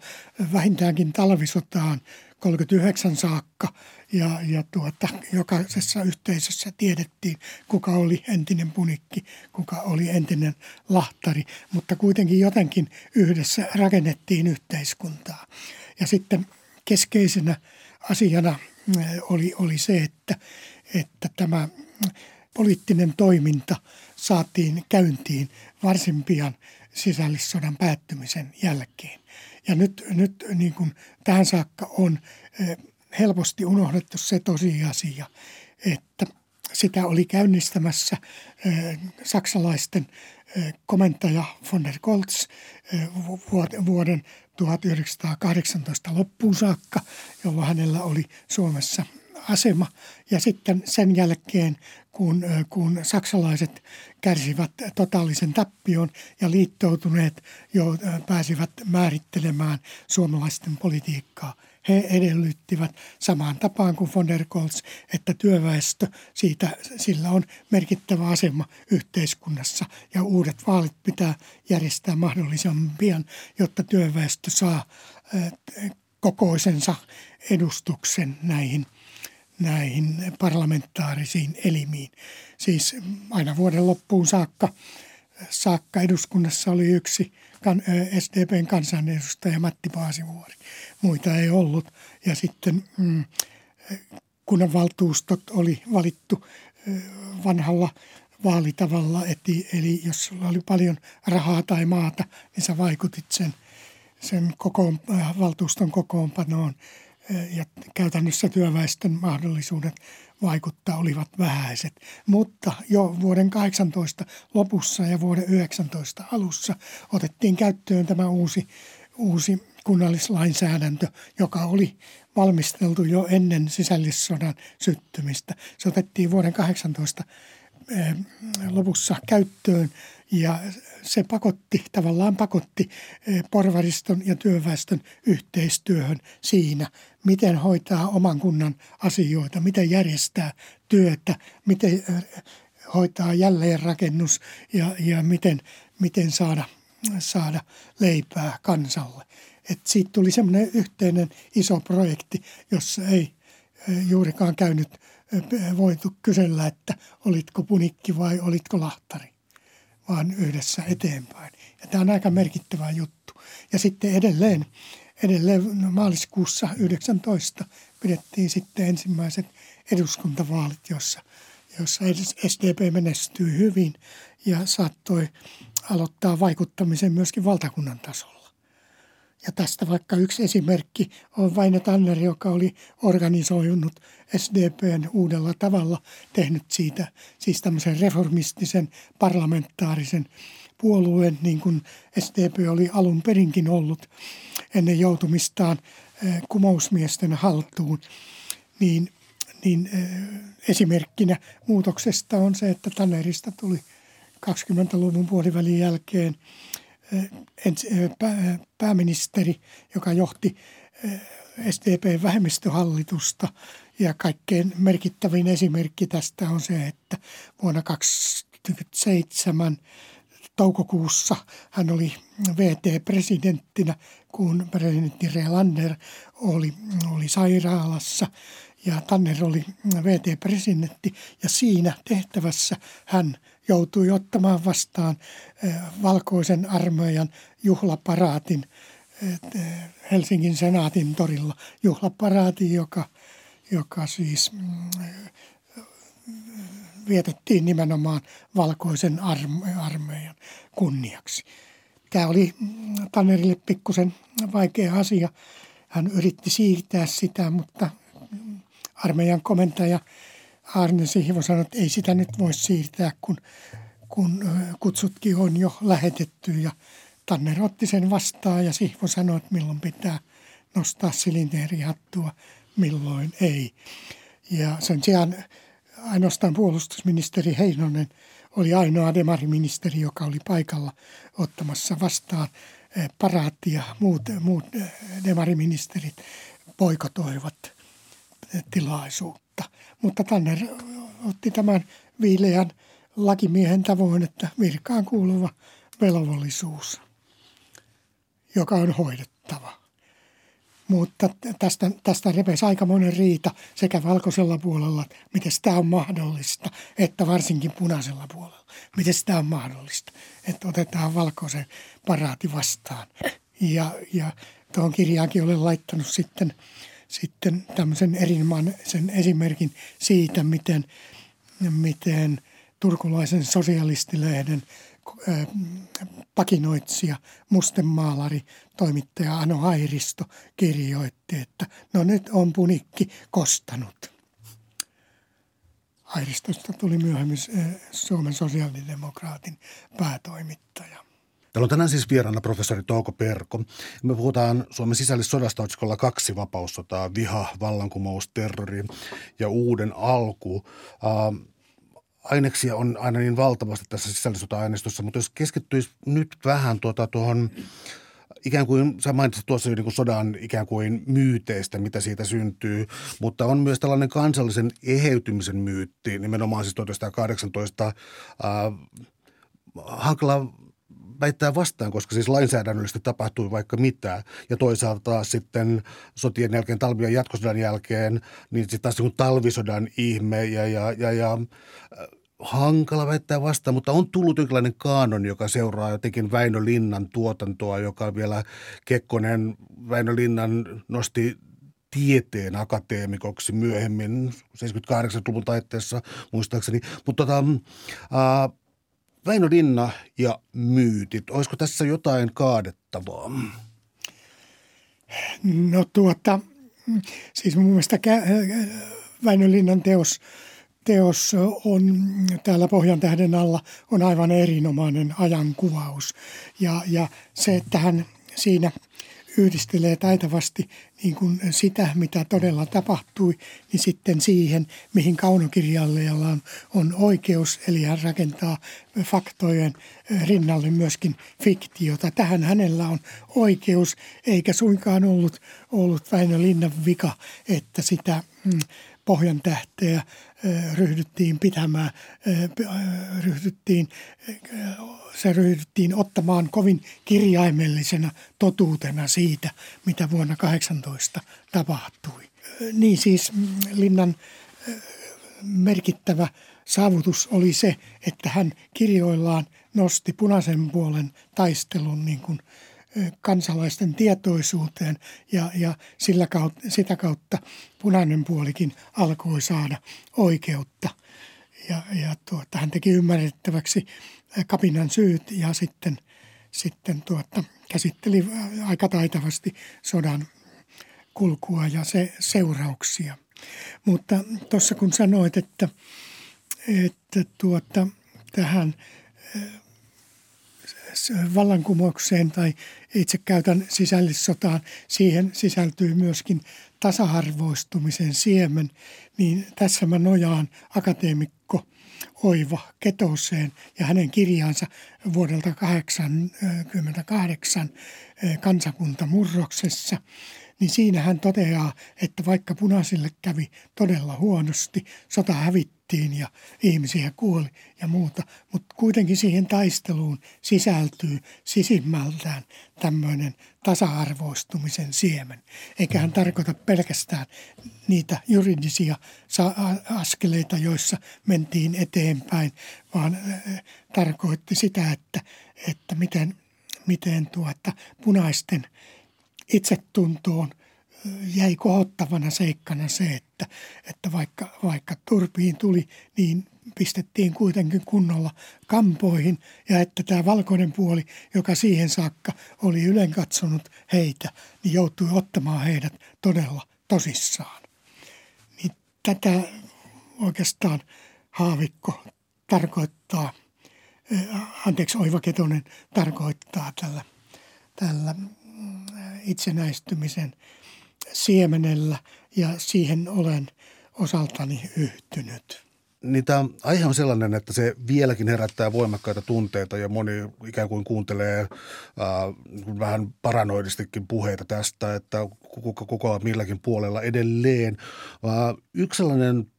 C: vähintäänkin talvisotaan 39 saakka ja, ja tuota, jokaisessa yhteisössä tiedettiin, kuka oli entinen punikki, kuka oli entinen lahtari, mutta kuitenkin jotenkin yhdessä rakennettiin yhteiskuntaa. Ja sitten keskeisenä asiana eh, oli, oli se, että, että tämä poliittinen toiminta saatiin käyntiin varsin pian sisällissodan päättymisen jälkeen. Ja nyt, nyt niin kuin tähän saakka on eh, helposti unohdettu se tosiasia, että sitä oli käynnistämässä eh, saksalaisten eh, komentaja von der Goltz vuoden 1918 loppuun saakka, jolloin hänellä oli Suomessa asema. Ja sitten sen jälkeen, kun, kun saksalaiset kärsivät totaalisen tappion ja liittoutuneet jo pääsivät määrittelemään suomalaisten politiikkaa, he edellyttivät samaan tapaan kuin von der Goltz, että työväestö, siitä, sillä on merkittävä asema yhteiskunnassa ja uudet vaalit pitää järjestää mahdollisimman pian, jotta työväestö saa kokoisensa edustuksen näihin – näihin parlamentaarisiin elimiin. Siis aina vuoden loppuun saakka, saakka eduskunnassa oli yksi SDPn kansanedustaja Matti Paasivuori. Muita ei ollut. Ja sitten mm, kunnanvaltuustot oli valittu vanhalla vaalitavalla, eli jos sulla oli paljon rahaa tai maata, niin sä vaikutit sen, sen kokoon, valtuuston kokoonpanoon ja käytännössä työväestön mahdollisuudet vaikuttaa olivat vähäiset. Mutta jo vuoden 18 lopussa ja vuoden 19 alussa otettiin käyttöön tämä uusi, uusi kunnallislainsäädäntö, joka oli valmisteltu jo ennen sisällissodan syttymistä. Se otettiin vuoden 18 lopussa käyttöön ja se pakotti, tavallaan pakotti porvariston ja työväestön yhteistyöhön siinä, miten hoitaa oman kunnan asioita, miten järjestää työtä, miten hoitaa jälleenrakennus ja, ja miten, miten saada, saada leipää kansalle. Et siitä tuli semmoinen yhteinen iso projekti, jossa ei juurikaan käynyt voitu kysellä, että olitko punikki vai olitko lahtari, vaan yhdessä eteenpäin. Ja tämä on aika merkittävä juttu. Ja sitten edelleen, edelleen maaliskuussa 19 pidettiin sitten ensimmäiset eduskuntavaalit, jossa, jossa SDP menestyi hyvin ja saattoi aloittaa vaikuttamisen myöskin valtakunnan tasolla. Ja tästä vaikka yksi esimerkki on Vaino Tanner, joka oli organisoinut SDPn uudella tavalla, tehnyt siitä siis tämmöisen reformistisen parlamentaarisen puolueen, niin kuin SDP oli alun perinkin ollut ennen joutumistaan eh, kumousmiesten haltuun, niin, niin eh, esimerkkinä muutoksesta on se, että Tannerista tuli 20-luvun puolivälin jälkeen – pääministeri, joka johti SDP-vähemmistöhallitusta. Ja kaikkein merkittävin esimerkki tästä on se, että vuonna 2007 toukokuussa hän oli VT-presidenttinä, kun presidentti Relander oli, oli sairaalassa ja Tanner oli VT-presidentti ja siinä tehtävässä hän joutui ottamaan vastaan eh, valkoisen armeijan juhlaparaatin eh, Helsingin senaatin torilla. Juhlaparaati, joka, joka siis mm, vietettiin nimenomaan valkoisen armeijan kunniaksi. Tämä oli mm, Tannerille pikkusen vaikea asia. Hän yritti siirtää sitä, mutta armeijan komentaja Arne Sihvo sanoi, että ei sitä nyt voi siirtää, kun, kun kutsutkin on jo lähetetty. Ja Tanner otti sen vastaan ja Sihvo sanoi, että milloin pitää nostaa silinterihattua, milloin ei. Ja sen sijaan ainoastaan puolustusministeri Heinonen oli ainoa demariministeri, joka oli paikalla ottamassa vastaan paraattia. Muut, muut demariministerit poikotoivat tilaisuutta. Mutta Tanner otti tämän viileän lakimiehen tavoin, että virkaan kuuluva velvollisuus, joka on hoidettava. Mutta tästä, tästä repesi aika monen riita sekä valkoisella puolella, miten tämä on mahdollista, että varsinkin punaisella puolella. Miten tämä on mahdollista, että otetaan valkoisen paraati vastaan. Ja, ja tuohon kirjaankin olen laittanut sitten – sitten tämmöisen erinomaisen esimerkin siitä, miten, miten turkulaisen sosialistilehden pakinoitsija, mustemaalari, toimittaja Ano Hairisto kirjoitti, että no nyt on punikki kostanut. Hairistosta tuli myöhemmin Suomen sosiaalidemokraatin päätoimittaja.
B: Täällä on tänään siis vieraana professori Touko Perko. Me puhutaan Suomen sisällissodasta otsikolla kaksi vapaussotaa, viha, vallankumous, terrori ja uuden alku. Uh, aineksia on aina niin valtavasti tässä sisällissota-aineistossa, mutta jos keskittyisi nyt vähän tuota tuohon ikään kuin, sä mainitsit tuossa jo niin kuin sodan ikään kuin myyteistä, mitä siitä syntyy, mutta on myös tällainen kansallisen eheytymisen myytti, nimenomaan siis 1918 äh, hankala väittää vastaan, koska siis lainsäädännöllisesti tapahtui vaikka mitä. Ja toisaalta sitten sotien jälkeen, talvien jatkosodan jälkeen, niin sitten taas niin talvisodan ihme ja, ja, ja, ja äh, hankala väittää vastaan, mutta on tullut jonkinlainen kaanon, joka seuraa jotenkin Väinö Linnan tuotantoa, joka vielä Kekkonen Väinö Linnan nosti tieteen akateemikoksi myöhemmin 78-luvun taitteessa muistaakseni. Mutta tota, äh, Väinö Linna ja myytit. Olisiko tässä jotain kaadettavaa?
C: No tuota, siis mun mielestä Väinö Linnan teos, teos on täällä Pohjan tähden alla on aivan erinomainen ajankuvaus. Ja, ja se, että hän siinä – yhdistelee taitavasti niin kuin sitä, mitä todella tapahtui, niin sitten siihen, mihin kaunokirjailijalla on, on oikeus, eli hän rakentaa faktojen rinnalle myöskin fiktiota. Tähän hänellä on oikeus, eikä suinkaan ollut, ollut Väinö Linnan vika, että sitä mm, pohjan tähteä ryhdyttiin pitämään, ryhdyttiin, se ryhdyttiin ottamaan kovin kirjaimellisena totuutena siitä, mitä vuonna 18 tapahtui. Niin siis mm, Linnan merkittävä saavutus oli se, että hän kirjoillaan nosti punaisen puolen taistelun niin kuin kansalaisten tietoisuuteen ja, ja sillä kautta, sitä kautta punainen puolikin alkoi saada oikeutta. Ja, ja tuota, hän teki ymmärrettäväksi kapinan syyt ja sitten, sitten tuota, käsitteli aika taitavasti sodan kulkua ja se seurauksia. Mutta tuossa kun sanoit, että, että tuota, tähän vallankumoukseen tai itse käytän sisällissotaan, siihen sisältyy myöskin tasa-arvoistumisen siemen, niin tässä mä nojaan akateemikko Oiva Ketoseen ja hänen kirjaansa vuodelta 1988 kansakunta murroksessa – niin siinä hän toteaa, että vaikka punaisille kävi todella huonosti, sota hävittiin ja ihmisiä kuoli ja muuta, mutta kuitenkin siihen taisteluun sisältyy sisimmältään tämmöinen tasa-arvoistumisen siemen. Eikä hän tarkoita pelkästään niitä juridisia askeleita, joissa mentiin eteenpäin, vaan tarkoitti sitä, että, että miten, miten tuota punaisten – itsetuntoon jäi kohottavana seikkana se, että, että vaikka, vaikka turpiin tuli, niin pistettiin kuitenkin kunnolla kampoihin ja että tämä valkoinen puoli, joka siihen saakka oli ylen katsonut heitä, niin joutui ottamaan heidät todella tosissaan. Niin tätä oikeastaan Haavikko tarkoittaa, anteeksi Oiva Ketonen tarkoittaa tällä, tällä itsenäistymisen siemenellä ja siihen olen osaltani yhtynyt.
B: Niin tämä aihe on sellainen, että se vieläkin herättää voimakkaita tunteita ja moni ikään kuin kuuntelee äh, vähän paranoidistikin puheita tästä, että kuka koko milläkin puolella edelleen. Äh, yksi sellainen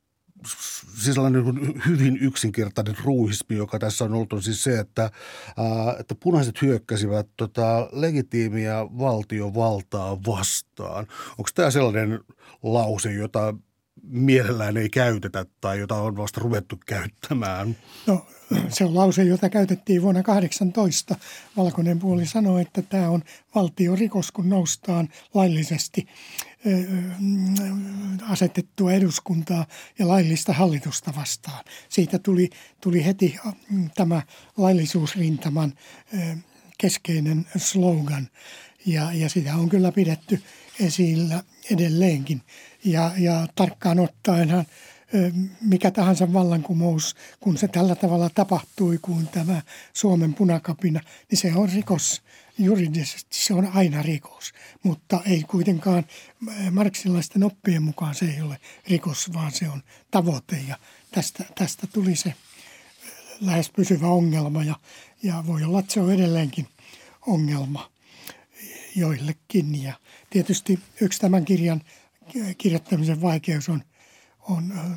B: siis sellainen niin hyvin yksinkertainen ruuhismi, joka tässä on ollut, on siis se, että, ää, että punaiset hyökkäsivät tota, legitiimiä valtiovaltaa vastaan. Onko tämä sellainen lause, jota mielellään ei käytetä tai jota on vasta ruvettu käyttämään?
C: No se on lause, jota käytettiin vuonna 18. Valkoinen puoli sanoi, että tämä on valtiorikos, kun noustaan laillisesti asetettua eduskuntaa ja laillista hallitusta vastaan. Siitä tuli, tuli heti tämä laillisuusrintaman keskeinen slogan ja, ja sitä on kyllä pidetty esillä edelleenkin. Ja, ja tarkkaan ottaenhan mikä tahansa vallankumous, kun se tällä tavalla tapahtui kuin tämä Suomen punakapina, niin se on rikos. Juridisesti se on aina rikos, mutta ei kuitenkaan marksilaisten oppien mukaan se ei ole rikos, vaan se on tavoite ja tästä, tästä tuli se lähes pysyvä ongelma ja, ja voi olla, että se on edelleenkin ongelma joillekin. Ja tietysti yksi tämän kirjan kirjoittamisen vaikeus on – on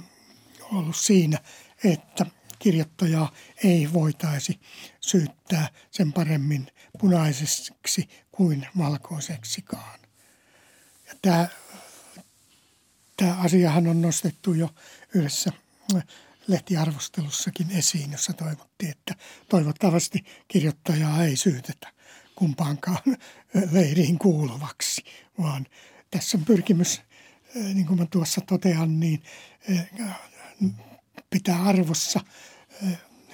C: ollut siinä, että kirjoittajaa ei voitaisi syyttää sen paremmin punaiseksi kuin valkoiseksikaan. Ja tämä, tämä asiahan on nostettu jo yhdessä lehtiarvostelussakin esiin, jossa toivottiin, että toivottavasti kirjoittajaa ei syytetä kumpaankaan leiriin kuuluvaksi, vaan tässä on pyrkimys niin kuin mä tuossa totean, niin pitää arvossa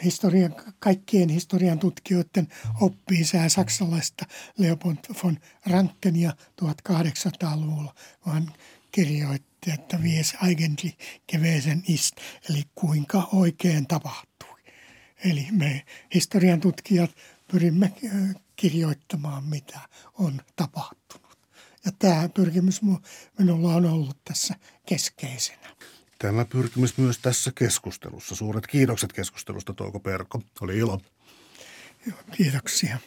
C: historian, kaikkien historian tutkijoiden oppii sää saksalaista Leopold von Rankenia 1800-luvulla, vaan kirjoitti, että vies eigentlich gewesen ist, eli kuinka oikein tapahtui. Eli me historian tutkijat pyrimme kirjoittamaan, mitä on tapahtunut. Ja tämä pyrkimys minulla on ollut tässä keskeisenä.
B: Tämä pyrkimys myös tässä keskustelussa. Suuret kiitokset keskustelusta, Touko Perko. Oli ilo.
C: Joo, kiitoksia.